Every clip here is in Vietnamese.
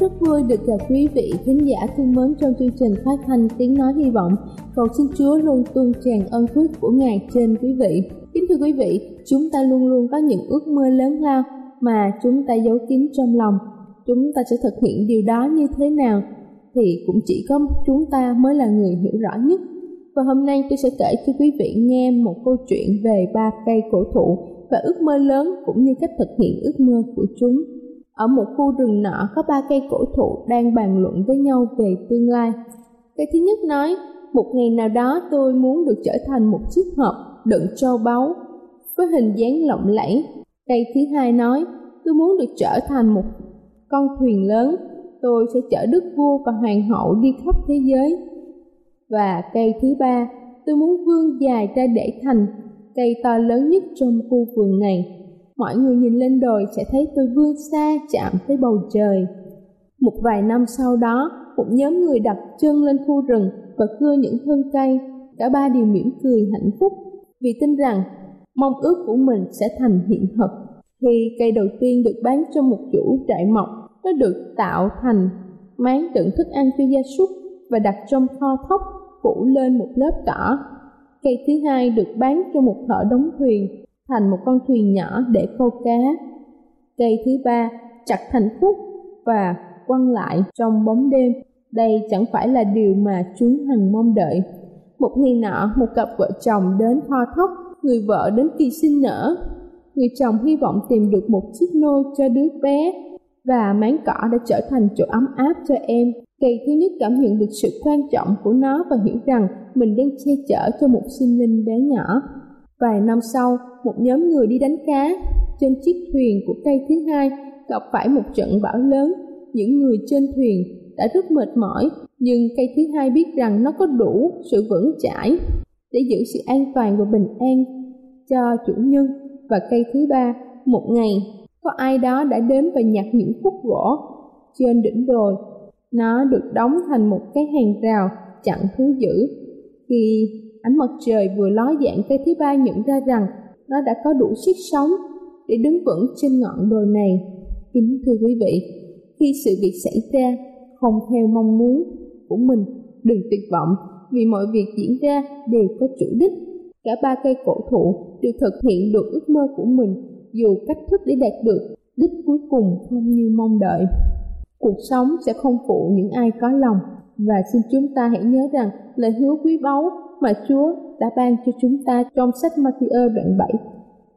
Rất vui được gặp quý vị khán giả thương mến trong chương trình phát thanh tiếng nói hy vọng. Cầu xin Chúa luôn tuôn tràn ân phước của Ngài trên quý vị. Kính thưa quý vị, chúng ta luôn luôn có những ước mơ lớn lao mà chúng ta giấu kín trong lòng. Chúng ta sẽ thực hiện điều đó như thế nào thì cũng chỉ có chúng ta mới là người hiểu rõ nhất. Và hôm nay tôi sẽ kể cho quý vị nghe một câu chuyện về ba cây cổ thụ và ước mơ lớn cũng như cách thực hiện ước mơ của chúng. Ở một khu rừng nọ có ba cây cổ thụ đang bàn luận với nhau về tương lai. Cây thứ nhất nói, một ngày nào đó tôi muốn được trở thành một chiếc hộp đựng châu báu với hình dáng lộng lẫy. Cây thứ hai nói, tôi muốn được trở thành một con thuyền lớn, tôi sẽ chở đức vua và hoàng hậu đi khắp thế giới. Và cây thứ ba, tôi muốn vươn dài ra để thành cây to lớn nhất trong khu vườn này mọi người nhìn lên đồi sẽ thấy tôi vươn xa chạm tới bầu trời. Một vài năm sau đó, một nhóm người đặt chân lên khu rừng và cưa những thân cây. Cả ba đều mỉm cười hạnh phúc vì tin rằng mong ước của mình sẽ thành hiện thực. Khi cây đầu tiên được bán cho một chủ trại mọc, nó được tạo thành máng đựng thức ăn cho gia súc và đặt trong kho thóc phủ lên một lớp cỏ. Cây thứ hai được bán cho một thợ đóng thuyền thành một con thuyền nhỏ để câu cá. Cây thứ ba chặt thành khúc và quăng lại trong bóng đêm. Đây chẳng phải là điều mà chúng hằng mong đợi. Một ngày nọ, một cặp vợ chồng đến kho thóc, người vợ đến kỳ sinh nở. Người chồng hy vọng tìm được một chiếc nôi cho đứa bé và máng cỏ đã trở thành chỗ ấm áp cho em. Cây thứ nhất cảm nhận được sự quan trọng của nó và hiểu rằng mình đang che chở cho một sinh linh bé nhỏ. Vài năm sau, một nhóm người đi đánh cá trên chiếc thuyền của cây thứ hai gặp phải một trận bão lớn. Những người trên thuyền đã rất mệt mỏi, nhưng cây thứ hai biết rằng nó có đủ sự vững chãi để giữ sự an toàn và bình an cho chủ nhân. Và cây thứ ba, một ngày, có ai đó đã đến và nhặt những khúc gỗ trên đỉnh đồi. Nó được đóng thành một cái hàng rào chặn thú dữ. Khi ánh mặt trời vừa ló dạng cây thứ ba nhận ra rằng nó đã có đủ sức sống để đứng vững trên ngọn đồi này. Kính thưa quý vị, khi sự việc xảy ra không theo mong muốn của mình, đừng tuyệt vọng vì mọi việc diễn ra đều có chủ đích. Cả ba cây cổ thụ đều thực hiện được ước mơ của mình dù cách thức để đạt được đích cuối cùng không như mong đợi. Cuộc sống sẽ không phụ những ai có lòng và xin chúng ta hãy nhớ rằng lời hứa quý báu mà Chúa đã ban cho chúng ta trong sách Matthew đoạn 7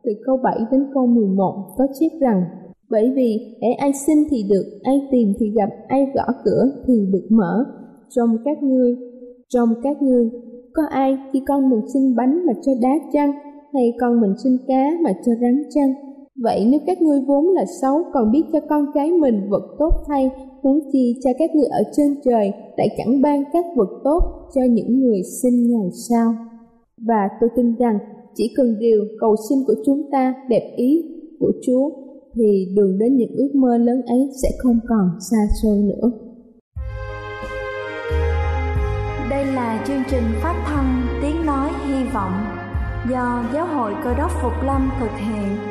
từ câu 7 đến câu 11 có chép rằng bởi vì để ai xin thì được, ai tìm thì gặp, ai gõ cửa thì được mở. Trong các ngươi, trong các ngươi, có ai khi con mình xin bánh mà cho đá chăng, hay con mình xin cá mà cho rắn chăng? Vậy nếu các ngươi vốn là xấu còn biết cho con cái mình vật tốt thay, huống chi cho các ngươi ở trên trời lại chẳng ban các vật tốt cho những người sinh ngày sau. Và tôi tin rằng chỉ cần điều cầu xin của chúng ta đẹp ý của Chúa thì đường đến những ước mơ lớn ấy sẽ không còn xa xôi nữa. Đây là chương trình phát thanh Tiếng Nói Hy Vọng do Giáo hội Cơ đốc Phục Lâm thực hiện.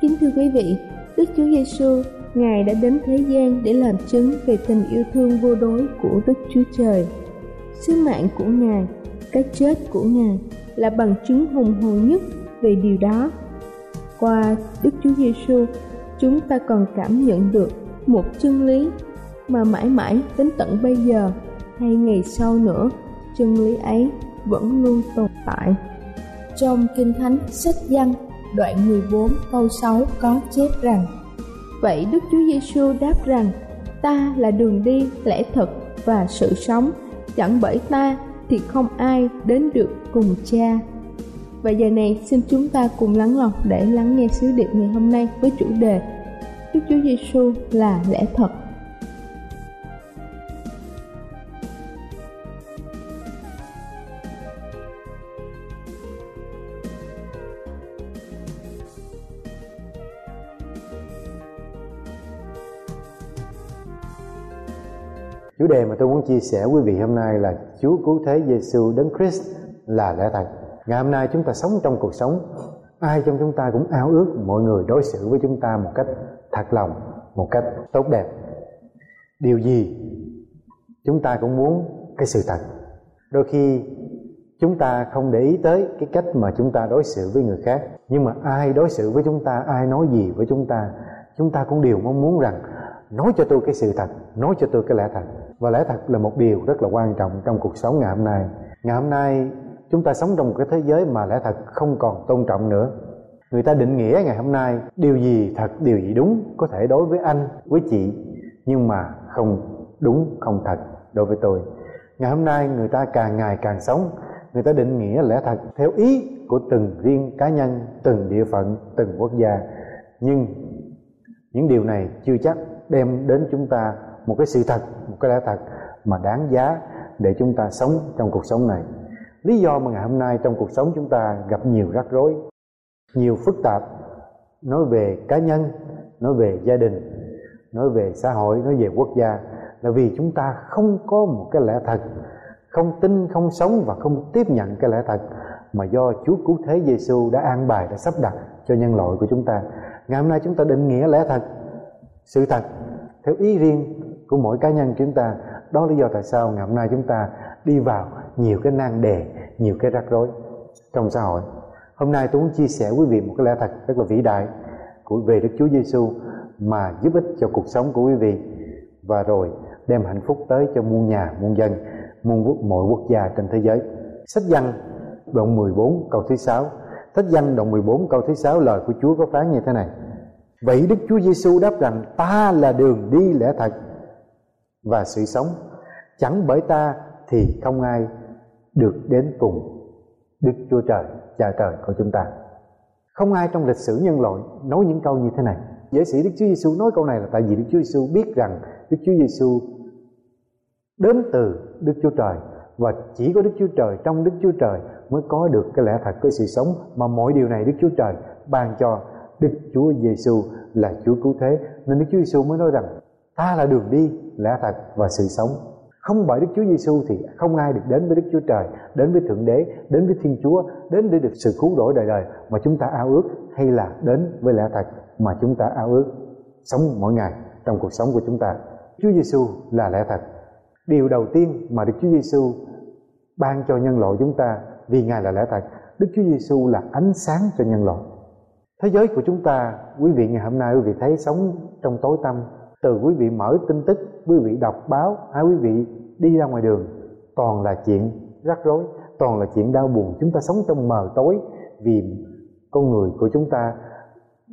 Kính thưa quý vị, Đức Chúa Giêsu Ngài đã đến thế gian để làm chứng về tình yêu thương vô đối của Đức Chúa Trời. Sứ mạng của Ngài, cái chết của Ngài là bằng chứng hùng hồn nhất về điều đó. Qua Đức Chúa Giêsu, chúng ta còn cảm nhận được một chân lý mà mãi mãi đến tận bây giờ hay ngày sau nữa, chân lý ấy vẫn luôn tồn tại. Trong Kinh Thánh sách Giăng đoạn 14 câu 6 có chép rằng Vậy Đức Chúa Giêsu đáp rằng Ta là đường đi, lẽ thật và sự sống. Chẳng bởi ta thì không ai đến được cùng cha. Và giờ này xin chúng ta cùng lắng lòng để lắng nghe sứ điệp ngày hôm nay với chủ đề Đức Chúa Giêsu là lẽ thật. Đề mà tôi muốn chia sẻ quý vị hôm nay là Chúa cứu thế Giêsu đấng Christ là lẽ thật. Ngày hôm nay chúng ta sống trong cuộc sống, ai trong chúng ta cũng ao ước mọi người đối xử với chúng ta một cách thật lòng, một cách tốt đẹp. Điều gì chúng ta cũng muốn cái sự thật. Đôi khi chúng ta không để ý tới cái cách mà chúng ta đối xử với người khác, nhưng mà ai đối xử với chúng ta, ai nói gì với chúng ta, chúng ta cũng đều mong muốn rằng nói cho tôi cái sự thật, nói cho tôi cái lẽ thật. Và lẽ thật là một điều rất là quan trọng trong cuộc sống ngày hôm nay. Ngày hôm nay, chúng ta sống trong một cái thế giới mà lẽ thật không còn tôn trọng nữa. Người ta định nghĩa ngày hôm nay, điều gì thật, điều gì đúng, có thể đối với anh, với chị, nhưng mà không đúng, không thật đối với tôi. Ngày hôm nay, người ta càng ngày càng sống, người ta định nghĩa lẽ thật theo ý của từng riêng cá nhân, từng địa phận, từng quốc gia. Nhưng những điều này chưa chắc đem đến chúng ta một cái sự thật, một cái lẽ thật mà đáng giá để chúng ta sống trong cuộc sống này. Lý do mà ngày hôm nay trong cuộc sống chúng ta gặp nhiều rắc rối, nhiều phức tạp, nói về cá nhân, nói về gia đình, nói về xã hội, nói về quốc gia, là vì chúng ta không có một cái lẽ thật, không tin, không sống và không tiếp nhận cái lẽ thật mà do Chúa cứu thế Giêsu đã an bài, đã sắp đặt cho nhân loại của chúng ta. Ngày hôm nay chúng ta định nghĩa lẽ thật, sự thật, theo ý riêng của mỗi cá nhân chúng ta. Đó là lý do tại sao ngày hôm nay chúng ta đi vào nhiều cái nan đề, nhiều cái rắc rối trong xã hội. Hôm nay tôi muốn chia sẻ quý vị một cái lẽ thật rất là vĩ đại của, về Đức Chúa Giêsu mà giúp ích cho cuộc sống của quý vị và rồi đem hạnh phúc tới cho muôn nhà, muôn dân, muôn quốc, mọi quốc gia trên thế giới. Sách văn, đoạn 14 câu thứ 6 sách văn, đoạn 14 câu thứ 6 lời của Chúa có phán như thế này. Vậy Đức Chúa Giêsu đáp rằng, ta là đường đi lẽ thật và sự sống chẳng bởi ta thì không ai được đến cùng Đức Chúa Trời cha trời của chúng ta không ai trong lịch sử nhân loại nói những câu như thế này Giả sĩ Đức Chúa Giêsu nói câu này là tại vì Đức Chúa Giêsu biết rằng Đức Chúa Giêsu đến từ Đức Chúa Trời và chỉ có Đức Chúa Trời trong Đức Chúa Trời mới có được cái lẽ thật cái sự sống mà mọi điều này Đức Chúa Trời ban cho Đức Chúa Giêsu là Chúa cứu thế nên Đức Chúa Giêsu mới nói rằng ta là đường đi lẽ thật và sự sống không bởi Đức Chúa Giêsu thì không ai được đến với Đức Chúa Trời, đến với Thượng Đế, đến với Thiên Chúa, đến để được sự cứu rỗi đời đời mà chúng ta ao ước hay là đến với lẽ thật mà chúng ta ao ước sống mỗi ngày trong cuộc sống của chúng ta. Chúa Giêsu là lẽ thật. Điều đầu tiên mà Đức Chúa Giêsu ban cho nhân loại chúng ta vì Ngài là lẽ thật. Đức Chúa Giêsu là ánh sáng cho nhân loại. Thế giới của chúng ta, quý vị ngày hôm nay quý vị thấy sống trong tối tăm từ quý vị mở tin tức, quý vị đọc báo hay quý vị đi ra ngoài đường, toàn là chuyện rắc rối, toàn là chuyện đau buồn. Chúng ta sống trong mờ tối vì con người của chúng ta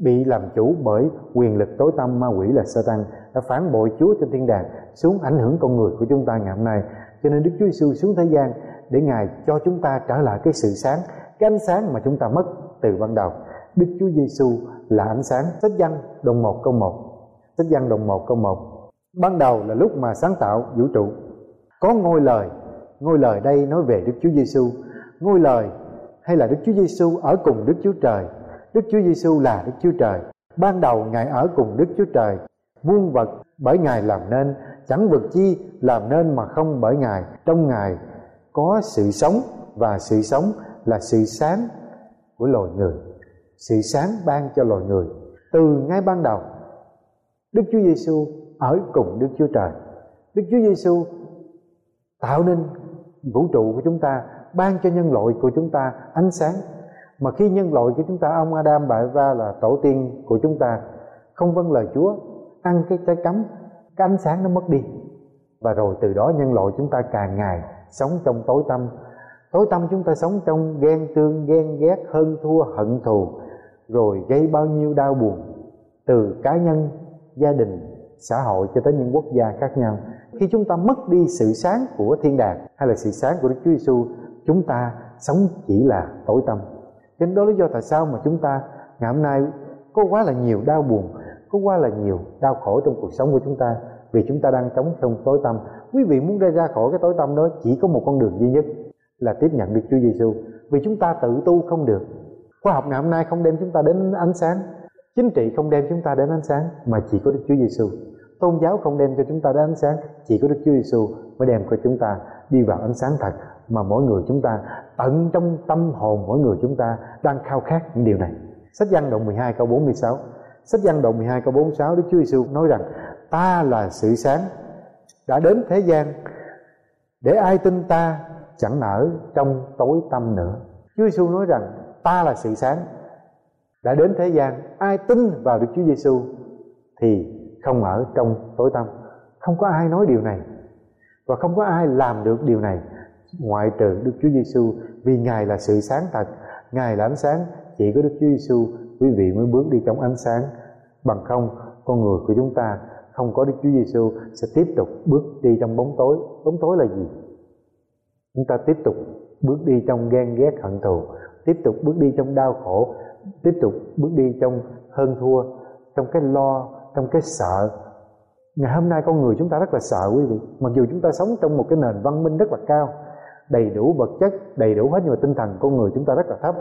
bị làm chủ bởi quyền lực tối tăm ma quỷ là Satan đã phản bội Chúa trên thiên đàng, xuống ảnh hưởng con người của chúng ta ngày hôm nay. Cho nên Đức Chúa Giêsu xuống thế gian để Ngài cho chúng ta trở lại cái sự sáng, cái ánh sáng mà chúng ta mất từ ban đầu. Đức Chúa Giêsu là ánh sáng, sách văn đồng một câu một sách văn đồng một câu một. Ban đầu là lúc mà sáng tạo vũ trụ. Có ngôi lời ngôi lời đây nói về Đức Chúa Giêsu ngôi lời hay là Đức Chúa Giêsu ở cùng Đức Chúa Trời. Đức Chúa Giêsu là Đức Chúa Trời. Ban đầu ngài ở cùng Đức Chúa Trời. Muôn vật bởi ngài làm nên, chẳng vật chi làm nên mà không bởi ngài. Trong ngài có sự sống và sự sống là sự sáng của loài người. Sự sáng ban cho loài người. Từ ngay ban đầu Đức Chúa Giêsu ở cùng Đức Chúa Trời. Đức Chúa Giêsu tạo nên vũ trụ của chúng ta, ban cho nhân loại của chúng ta ánh sáng. Mà khi nhân loại của chúng ta ông Adam bà Eva là tổ tiên của chúng ta không vâng lời Chúa, ăn cái trái cấm, cái ánh sáng nó mất đi. Và rồi từ đó nhân loại chúng ta càng ngày sống trong tối tăm. Tối tăm chúng ta sống trong ghen tương, ghen ghét, hơn thua, hận thù, rồi gây bao nhiêu đau buồn từ cá nhân gia đình, xã hội cho tới những quốc gia khác nhau. Khi chúng ta mất đi sự sáng của thiên đàng hay là sự sáng của Đức Chúa Giêsu chúng ta sống chỉ là tối tăm. Chính đó lý do tại sao mà chúng ta ngày hôm nay có quá là nhiều đau buồn, có quá là nhiều đau khổ trong cuộc sống của chúng ta vì chúng ta đang sống trong tối tăm. Quý vị muốn ra ra khỏi cái tối tăm đó, chỉ có một con đường duy nhất là tiếp nhận được Chúa Giêsu vì chúng ta tự tu không được. Khoa học ngày hôm nay không đem chúng ta đến ánh sáng chính trị không đem chúng ta đến ánh sáng mà chỉ có Đức Chúa Giêsu tôn giáo không đem cho chúng ta đến ánh sáng, chỉ có Đức Chúa Giêsu mới đem cho chúng ta đi vào ánh sáng thật mà mỗi người chúng ta, tận trong tâm hồn mỗi người chúng ta đang khao khát những điều này. Sách văn đoạn 12 câu 46 sách văn đoạn 12 câu 46 Đức Chúa Giêsu nói rằng, ta là sự sáng, đã đến thế gian, để ai tin ta chẳng nở trong tối tâm nữa. Chúa Giêsu nói rằng, ta là sự sáng đã đến thế gian, ai tin vào Đức Chúa Giêsu thì không ở trong tối tăm. Không có ai nói điều này và không có ai làm được điều này. Ngoại trừ Đức Chúa Giêsu vì Ngài là sự sáng thật Ngài là ánh sáng, chỉ có Đức Chúa Giêsu quý vị mới bước đi trong ánh sáng. Bằng không, con người của chúng ta không có Đức Chúa Giêsu sẽ tiếp tục bước đi trong bóng tối. Bóng tối là gì? Chúng ta tiếp tục bước đi trong ghen ghét, hận thù, tiếp tục bước đi trong đau khổ tiếp tục bước đi trong hơn thua trong cái lo trong cái sợ ngày hôm nay con người chúng ta rất là sợ quý vị mặc dù chúng ta sống trong một cái nền văn minh rất là cao đầy đủ vật chất đầy đủ hết nhưng mà tinh thần con người chúng ta rất là thấp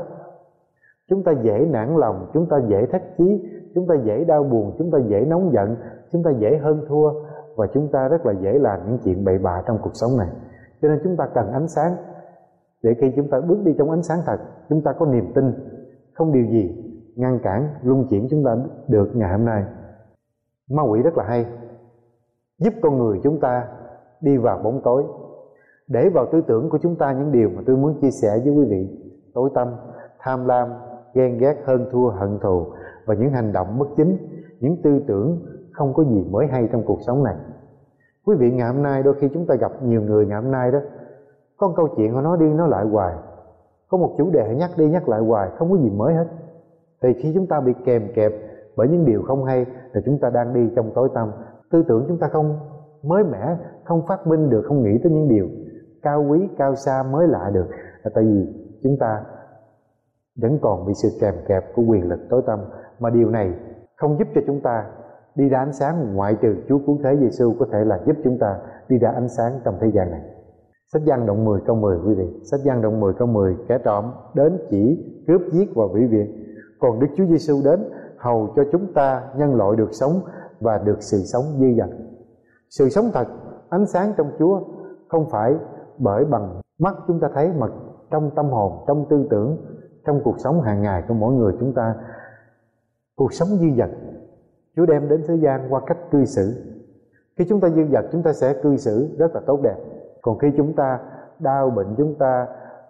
chúng ta dễ nản lòng chúng ta dễ thất chí chúng ta dễ đau buồn chúng ta dễ nóng giận chúng ta dễ hơn thua và chúng ta rất là dễ làm những chuyện bậy bạ trong cuộc sống này cho nên chúng ta cần ánh sáng để khi chúng ta bước đi trong ánh sáng thật chúng ta có niềm tin không điều gì ngăn cản luân chuyển chúng ta được ngày hôm nay. Ma quỷ rất là hay, giúp con người chúng ta đi vào bóng tối, để vào tư tưởng của chúng ta những điều mà tôi muốn chia sẻ với quý vị. Tối tâm tham lam, ghen ghét, hơn thua, hận thù và những hành động bất chính, những tư tưởng không có gì mới hay trong cuộc sống này. Quý vị, ngày hôm nay đôi khi chúng ta gặp nhiều người ngày hôm nay đó, có câu chuyện họ nói đi nói lại hoài có một chủ đề nhắc đi nhắc lại hoài, không có gì mới hết thì khi chúng ta bị kèm kẹp bởi những điều không hay thì chúng ta đang đi trong tối tăm, tư tưởng chúng ta không mới mẻ, không phát minh được, không nghĩ tới những điều cao quý, cao xa mới lạ được là tại vì chúng ta vẫn còn bị sự kèm kẹp của quyền lực tối tăm, mà điều này không giúp cho chúng ta đi ra ánh sáng ngoại trừ Chúa cứu thế Giêsu có thể là giúp chúng ta đi ra ánh sáng trong thế gian này. Sách Giăng đoạn 10 câu 10 quý vị. Sách Giăng đoạn 10 câu 10 kẻ trộm đến chỉ cướp giết và hủy việc Còn Đức Chúa Giêsu đến hầu cho chúng ta nhân loại được sống và được sự sống dư dật. sự sống thật, ánh sáng trong Chúa không phải bởi bằng mắt chúng ta thấy, mà trong tâm hồn, trong tư tưởng, trong cuộc sống hàng ngày của mỗi người chúng ta cuộc sống dư dật, Chúa đem đến thế gian qua cách cư xử khi chúng ta dư dật, chúng ta sẽ cư xử rất là tốt đẹp còn khi chúng ta đau bệnh chúng ta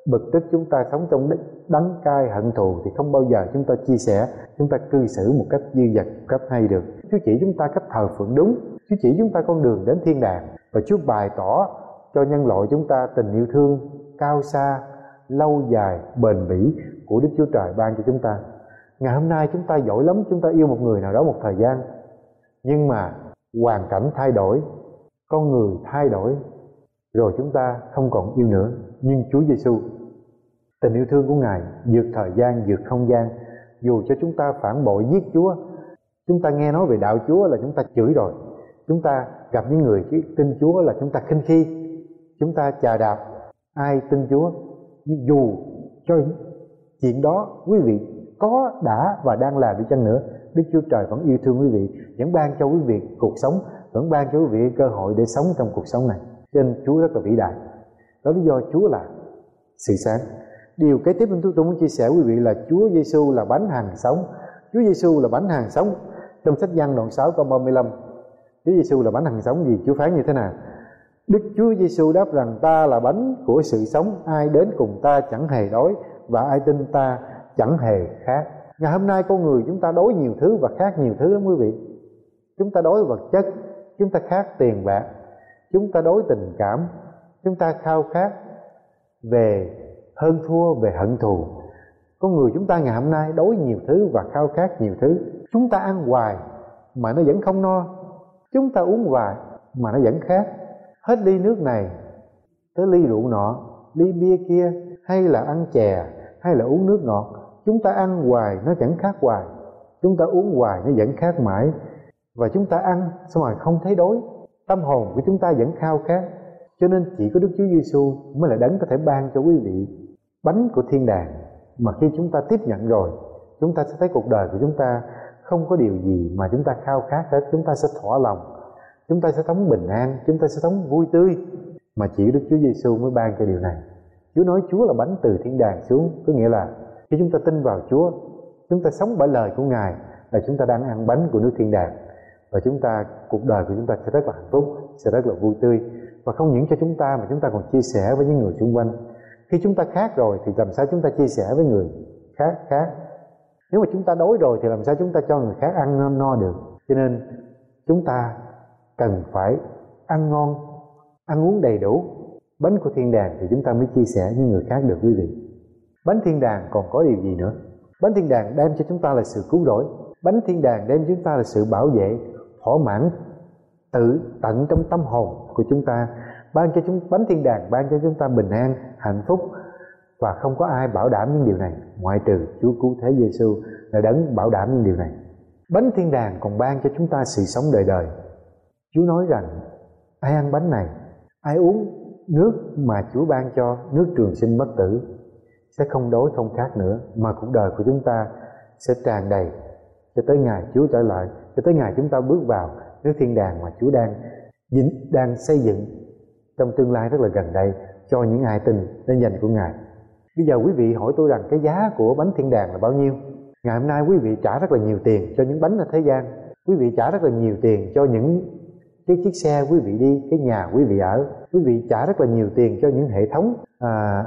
bực tức chúng ta sống trong đắng cay hận thù thì không bao giờ chúng ta chia sẻ chúng ta cư xử một cách dư dật một cách hay được Chúa chỉ chúng ta cách thờ phượng đúng Chúa chỉ chúng ta con đường đến thiên đàng và Chúa bày tỏ cho nhân loại chúng ta tình yêu thương cao xa lâu dài bền bỉ của Đức Chúa Trời ban cho chúng ta ngày hôm nay chúng ta giỏi lắm chúng ta yêu một người nào đó một thời gian nhưng mà hoàn cảnh thay đổi con người thay đổi rồi chúng ta không còn yêu nữa. Nhưng Chúa Giêsu tình yêu thương của Ngài vượt thời gian, vượt không gian. Dù cho chúng ta phản bội giết Chúa, chúng ta nghe nói về đạo Chúa là chúng ta chửi rồi. Chúng ta gặp những người tin Chúa là chúng ta khinh khi. Chúng ta chà đạp ai tin Chúa. Nhưng dù cho chuyện đó quý vị có đã và đang làm đi chăng nữa, Đức Chúa Trời vẫn yêu thương quý vị, vẫn ban cho quý vị cuộc sống, vẫn ban cho quý vị cơ hội để sống trong cuộc sống này cho nên Chúa rất là vĩ đại. Đó lý do Chúa là sự sáng. Điều kế tiếp tôi, tôi muốn chia sẻ quý vị là Chúa Giêsu là bánh hàng sống. Chúa Giêsu là bánh hàng sống. Trong sách Giăng đoạn 6 câu 35 Chúa Giêsu là bánh hàng sống gì? Chúa phán như thế nào? Đức Chúa Giêsu đáp rằng ta là bánh của sự sống. Ai đến cùng ta chẳng hề đói và ai tin ta chẳng hề khác ngày hôm nay con người chúng ta đói nhiều thứ và khác nhiều thứ lắm quý vị. Chúng ta đói vật chất chúng ta khác tiền bạc chúng ta đối tình cảm, chúng ta khao khát về hơn thua, về hận thù. Con người chúng ta ngày hôm nay đối nhiều thứ và khao khát nhiều thứ. Chúng ta ăn hoài mà nó vẫn không no. Chúng ta uống hoài mà nó vẫn khác hết ly nước này tới ly rượu nọ, ly bia kia, hay là ăn chè, hay là uống nước ngọt, chúng ta ăn hoài nó chẳng khác hoài. Chúng ta uống hoài nó vẫn khác mãi. Và chúng ta ăn xong rồi không thấy đói tâm hồn của chúng ta vẫn khao khát cho nên chỉ có Đức Chúa Giêsu mới là đấng có thể ban cho quý vị bánh của thiên đàng mà khi chúng ta tiếp nhận rồi chúng ta sẽ thấy cuộc đời của chúng ta không có điều gì mà chúng ta khao khát hết chúng ta sẽ thỏa lòng chúng ta sẽ sống bình an chúng ta sẽ sống vui tươi mà chỉ Đức Chúa Giêsu mới ban cho điều này Chúa nói Chúa là bánh từ thiên đàng xuống có nghĩa là khi chúng ta tin vào Chúa chúng ta sống bởi lời của Ngài là chúng ta đang ăn bánh của nước thiên đàng và chúng ta cuộc đời của chúng ta sẽ rất là hạnh phúc sẽ rất là vui tươi và không những cho chúng ta mà chúng ta còn chia sẻ với những người xung quanh khi chúng ta khác rồi thì làm sao chúng ta chia sẻ với người khác khác nếu mà chúng ta đói rồi thì làm sao chúng ta cho người khác ăn no được cho nên chúng ta cần phải ăn ngon ăn uống đầy đủ bánh của thiên đàng thì chúng ta mới chia sẻ với người khác được quý vị bánh thiên đàng còn có điều gì nữa bánh thiên đàng đem cho chúng ta là sự cứu rỗi bánh thiên đàng đem cho chúng ta là sự bảo vệ thỏa mãn, tự tận trong tâm hồn của chúng ta, ban cho chúng, bánh thiên đàng ban cho chúng ta bình an, hạnh phúc. Và không có ai bảo đảm những điều này, ngoại trừ Chúa cứu thế Giêsu là đấng bảo đảm những điều này. Bánh thiên đàng còn ban cho chúng ta sự sống đời đời. Chúa nói rằng, ai ăn bánh này, ai uống nước mà Chúa ban cho, nước trường sinh bất tử, sẽ không đối không khát nữa, mà cuộc đời của chúng ta sẽ tràn đầy cho tới ngày Chúa trở lại cho tới ngày chúng ta bước vào nước thiên đàng mà Chúa đang dính đang xây dựng trong tương lai rất là gần đây cho những ai tin nên dành của Ngài. Bây giờ quý vị hỏi tôi rằng cái giá của bánh thiên đàng là bao nhiêu? Ngày hôm nay quý vị trả rất là nhiều tiền cho những bánh ở thế gian. Quý vị trả rất là nhiều tiền cho những cái chiếc xe quý vị đi, cái nhà quý vị ở. Quý vị trả rất là nhiều tiền cho những hệ thống à,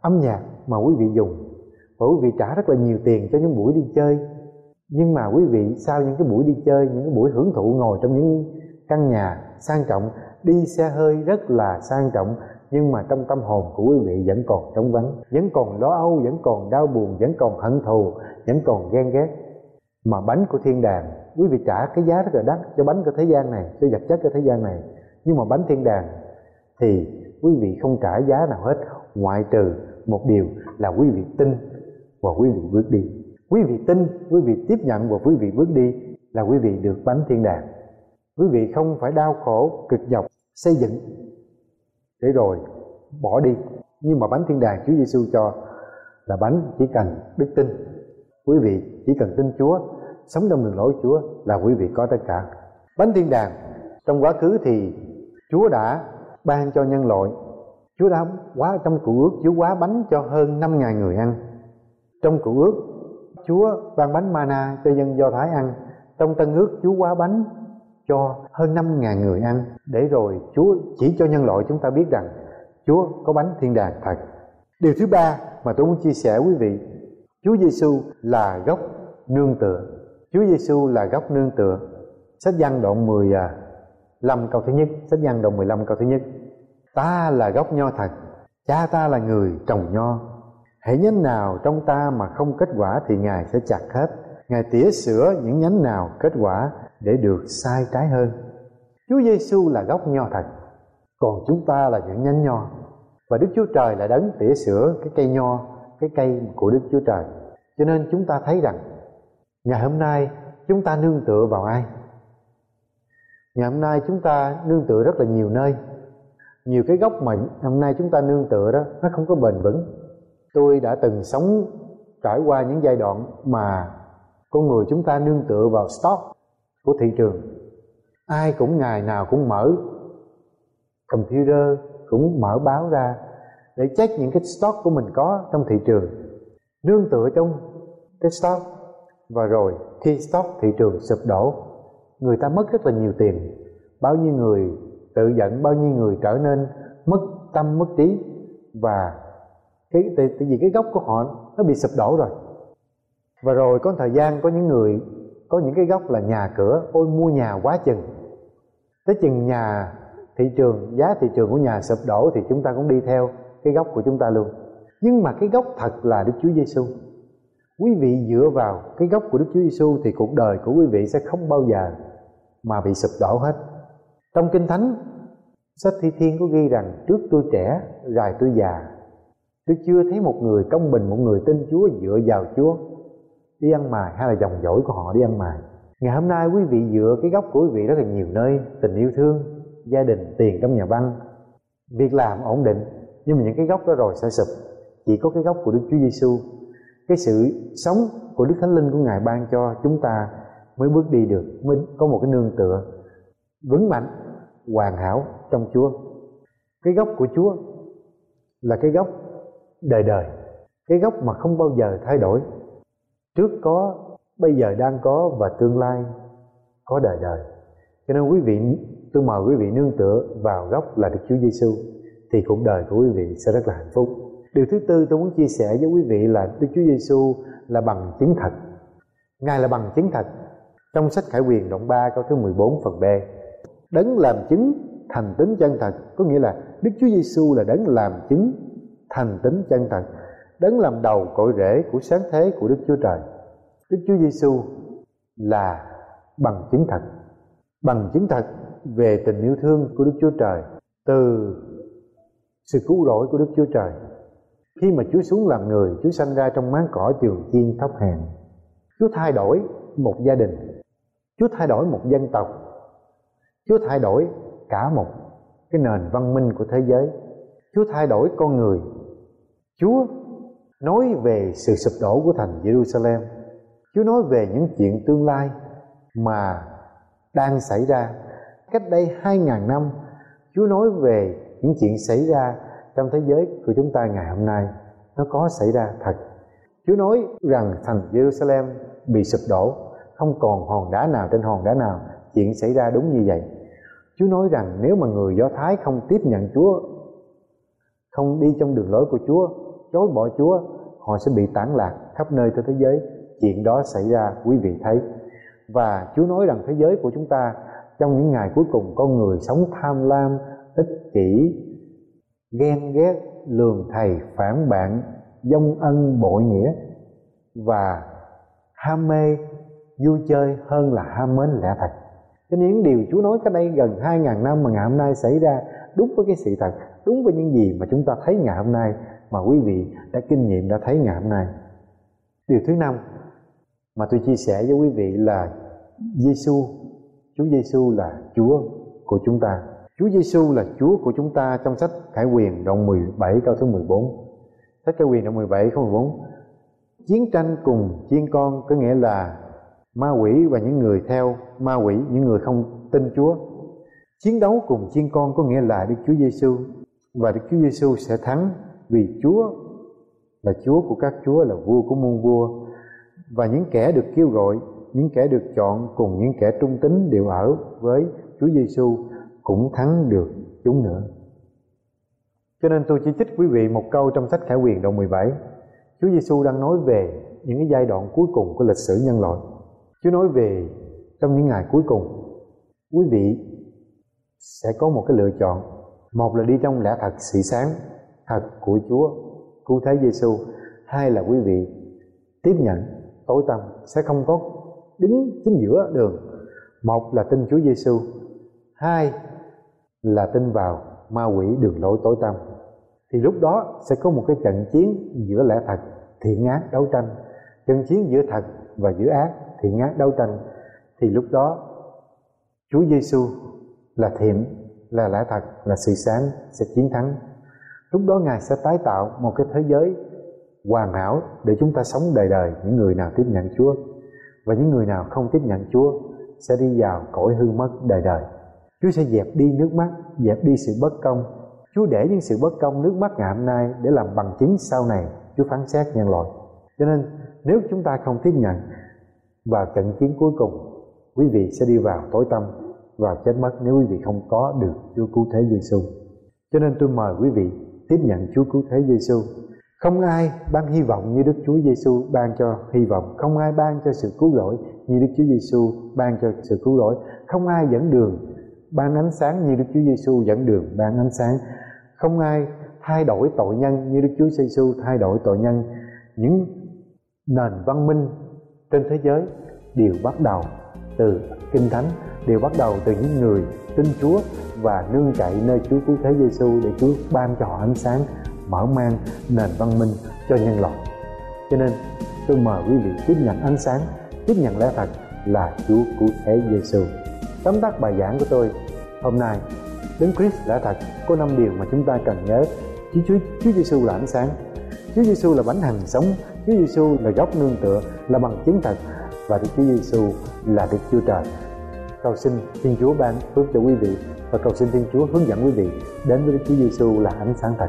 âm nhạc mà quý vị dùng. Và quý vị trả rất là nhiều tiền cho những buổi đi chơi nhưng mà quý vị, sau những cái buổi đi chơi, những cái buổi hưởng thụ ngồi trong những căn nhà sang trọng, đi xe hơi rất là sang trọng, nhưng mà trong tâm hồn của quý vị vẫn còn trống vắng. Vẫn còn lo âu, vẫn còn đau buồn, vẫn còn hận thù, vẫn còn ghen ghét. Mà bánh của thiên đàng, quý vị trả cái giá rất là đắt cho bánh của thế gian này, cho vật chất của thế gian này. Nhưng mà bánh thiên đàng thì quý vị không trả giá nào hết, ngoại trừ một điều là quý vị tin và quý vị bước đi quý vị tin, quý vị tiếp nhận và quý vị bước đi là quý vị được bánh thiên đàng. Quý vị không phải đau khổ, cực nhọc, xây dựng. Để rồi, bỏ đi. Nhưng mà bánh thiên đàng Chúa Giêsu cho là bánh chỉ cần đức tin. Quý vị chỉ cần tin Chúa, sống trong đường lối Chúa là quý vị có tất cả. Bánh thiên đàng, trong quá khứ thì Chúa đã ban cho nhân loại. Chúa đã quá, trong cựu ước Chúa quá bánh cho hơn năm ngàn người ăn. Trong cựu ước Chúa ban bánh mana cho dân Do Thái ăn. Trong tân ước, Chúa quá bánh cho hơn năm ngàn người ăn. Để rồi Chúa chỉ cho nhân loại chúng ta biết rằng Chúa có bánh thiên đàng thật. Điều thứ ba mà tôi muốn chia sẻ quý vị, Chúa Giêsu là gốc nương tựa. Chúa Giêsu là gốc nương tựa. Sách văn đoạn 15 à, câu thứ nhất. Sách văn đoạn 15 câu thứ nhất. Ta là gốc nho thật, cha ta là người trồng nho. Hãy nhánh nào trong ta mà không kết quả thì ngài sẽ chặt hết. Ngài tỉa sửa những nhánh nào kết quả để được sai trái hơn. Chúa Giêsu là gốc nho thật còn chúng ta là những nhánh nho. Và Đức Chúa Trời là đấng tỉa sửa cái cây nho, cái cây của Đức Chúa Trời. Cho nên chúng ta thấy rằng, ngày hôm nay chúng ta nương tựa vào ai? Ngày hôm nay chúng ta nương tựa rất là nhiều nơi. Nhiều cái gốc mà hôm nay chúng ta nương tựa đó, nó không có bền vững tôi đã từng sống, trải qua những giai đoạn mà con người chúng ta nương tựa vào stock của thị trường. Ai cũng ngày nào cũng mở computer, cũng mở báo ra để check những cái stock của mình có trong thị trường, nương tựa trong cái stock. Và rồi khi stock thị trường sụp đổ, người ta mất rất là nhiều tiền. Bao nhiêu người tự giận bao nhiêu người trở nên mất tâm, mất trí. Và cái, tại vì cái gốc của họ nó bị sụp đổ rồi. Và rồi có thời gian có những người, có những cái gốc là nhà cửa, ôi, mua nhà quá chừng. Tới chừng nhà thị trường, giá thị trường của nhà sụp đổ thì chúng ta cũng đi theo cái gốc của chúng ta luôn. Nhưng mà cái gốc thật là Đức Chúa Giêsu quý vị dựa vào cái gốc của Đức Chúa Giêsu thì cuộc đời của quý vị sẽ không bao giờ mà bị sụp đổ hết. Trong kinh thánh, sách thi thiên có ghi rằng, trước tôi trẻ rồi tôi già tôi chưa thấy một người công bình, một người tin Chúa dựa vào Chúa đi ăn mài hay là dòng dõi của họ đi ăn mài. Ngày hôm nay quý vị dựa cái gốc của quý vị rất là nhiều nơi, tình yêu thương, gia đình, tiền trong nhà băng. Việc làm ổn định, nhưng mà những cái gốc đó rồi sẽ sụp. Chỉ có cái gốc của Đức Chúa Giêsu cái sự sống của Đức Thánh Linh của Ngài ban cho chúng ta mới bước đi được, mới có một cái nương tựa vững mạnh, hoàn hảo trong Chúa. Cái gốc của Chúa là cái gốc đời đời. Cái gốc mà không bao giờ thay đổi. Trước có, bây giờ đang có và tương lai có đời đời. Cho nên quý vị, tôi mời quý vị nương tựa vào gốc là Đức Chúa Giêsu thì cuộc đời của quý vị sẽ rất là hạnh phúc. Điều thứ tư tôi muốn chia sẻ với quý vị là Đức Chúa Giêsu là bằng chứng thật. Ngài là bằng chứng thật. Trong sách Khải Quyền đoạn 3 câu thứ 14 phần B, đấng làm chứng thành tính chân thật có nghĩa là Đức Chúa Giêsu là đấng làm chứng thành tính chân thật, đấng làm đầu cội rễ của sáng thế của Đức Chúa Trời. Đức Chúa Giêsu là bằng chứng thật. Bằng chứng thật về tình yêu thương của Đức Chúa Trời, từ sự cứu rỗi của Đức Chúa Trời. Khi mà Chúa xuống làm người, Chúa sanh ra trong máng cỏ trường chiên thấp hèn. Chúa thay đổi một gia đình. Chúa thay đổi một dân tộc. Chúa thay đổi cả một cái nền văn minh của thế giới. Chúa thay đổi con người. Chúa nói về sự sụp đổ của thành Jerusalem. Chúa nói về những chuyện tương lai mà đang xảy ra. Cách đây hai ngàn năm, Chúa nói về những chuyện xảy ra trong thế giới của chúng ta ngày hôm nay. Nó có xảy ra thật. Chúa nói rằng thành Jerusalem bị sụp đổ, không còn hòn đá nào trên hòn đá nào, chuyện xảy ra đúng như vậy. Chúa nói rằng nếu mà người Do Thái không tiếp nhận Chúa, không đi trong đường lối của Chúa chối bỏ Chúa, họ sẽ bị tản lạc khắp nơi trên thế giới. Chuyện đó xảy ra, quý vị thấy. Và Chúa nói rằng thế giới của chúng ta, trong những ngày cuối cùng, con người sống tham lam, ích kỷ, ghen ghét, lường thầy, phản bạn, dông ân, bội nghĩa, và ham mê, vui chơi hơn là ham mến lẽ thật. Cho nên những điều Chúa nói cách đây gần 2.000 năm mà ngày hôm nay xảy ra, đúng với cái sự thật, đúng với những gì mà chúng ta thấy ngày hôm nay mà quý vị đã kinh nghiệm, đã thấy ngày hôm nay. Điều thứ năm mà tôi chia sẻ với quý vị là Giêsu Chúa Giêsu là Chúa của chúng ta. Chúa Giêsu là Chúa của chúng ta trong sách Khải Quyền đoạn 17 câu thứ 14 sách Khải Quyền đoạn 17 câu 14 chiến tranh cùng chiên con có nghĩa là ma quỷ và những người theo ma quỷ, những người không tin Chúa. Chiến đấu cùng chiên con có nghĩa là Đức Chúa Giêsu và Đức Chúa Giêsu sẽ thắng vì Chúa là Chúa của các chúa là vua của muôn vua và những kẻ được kêu gọi những kẻ được chọn cùng những kẻ trung tín đều ở với Chúa Giêsu cũng thắng được chúng nữa. Cho nên tôi chỉ trích quý vị một câu trong sách Khải Quyền đoạn 17. Chúa Giêsu đang nói về những cái giai đoạn cuối cùng của lịch sử nhân loại. Chúa nói về trong những ngày cuối cùng, quý vị sẽ có một cái lựa chọn. Một là đi trong lẽ thật sự sáng thật của Chúa. Cứu thế Giêsu, hai là quý vị tiếp nhận tối tâm sẽ không có đứng chính giữa đường. Một là tin Chúa Giêsu, hai là tin vào ma quỷ đường lối tối tâm. Thì lúc đó sẽ có một cái trận chiến giữa lẽ thật thiện ác đấu tranh. Trận chiến giữa thật và giữa ác thiện ác đấu tranh. Thì lúc đó Chúa Giêsu là thiện là lẽ thật là sự sáng sẽ chiến thắng lúc đó ngài sẽ tái tạo một cái thế giới hoàn hảo để chúng ta sống đời đời. Những người nào tiếp nhận Chúa và những người nào không tiếp nhận Chúa sẽ đi vào cõi hư mất đời đời. Chúa sẽ dẹp đi nước mắt, dẹp đi sự bất công. Chúa để những sự bất công nước mắt ngày hôm nay để làm bằng chứng sau này Chúa phán xét nhân loại. Cho nên, nếu chúng ta không tiếp nhận và trận chiến cuối cùng, quý vị sẽ đi vào tối tâm và chết mất nếu quý vị không có được Chúa cứu thế Giêsu. Cho nên tôi mời quý vị tiếp nhận Chúa cứu thế Giêsu. Không ai ban hy vọng như Đức Chúa Giêsu ban cho hy vọng, không ai ban cho sự cứu rỗi như Đức Chúa Giêsu ban cho sự cứu rỗi, không ai dẫn đường ban ánh sáng như Đức Chúa Giêsu dẫn đường ban ánh sáng, không ai thay đổi tội nhân như Đức Chúa Giêsu thay đổi tội nhân. Những nền văn minh trên thế giới đều bắt đầu từ kinh thánh đều bắt đầu từ những người tin Chúa và nương cậy nơi Chúa cứu thế Giêsu để Chúa ban cho họ ánh sáng mở mang nền văn minh cho nhân loại. Cho nên tôi mời quý vị tiếp nhận ánh sáng, tiếp nhận lẽ thật là Chúa cứu thế Giêsu. Tóm tắt bài giảng của tôi hôm nay đến Christ lẽ thật có năm điều mà chúng ta cần nhớ. Chúa Chúa Chúa Giêsu là ánh sáng, Chúa Giêsu là bánh hằng sống, Chúa Giêsu là gốc nương tựa, là bằng chứng thật và Đức Chúa Giêsu là Đức Chúa Trời. Cầu xin Thiên Chúa ban phước cho quý vị và cầu xin Thiên Chúa hướng dẫn quý vị đến với Đức Chúa Giêsu là ánh sáng thật.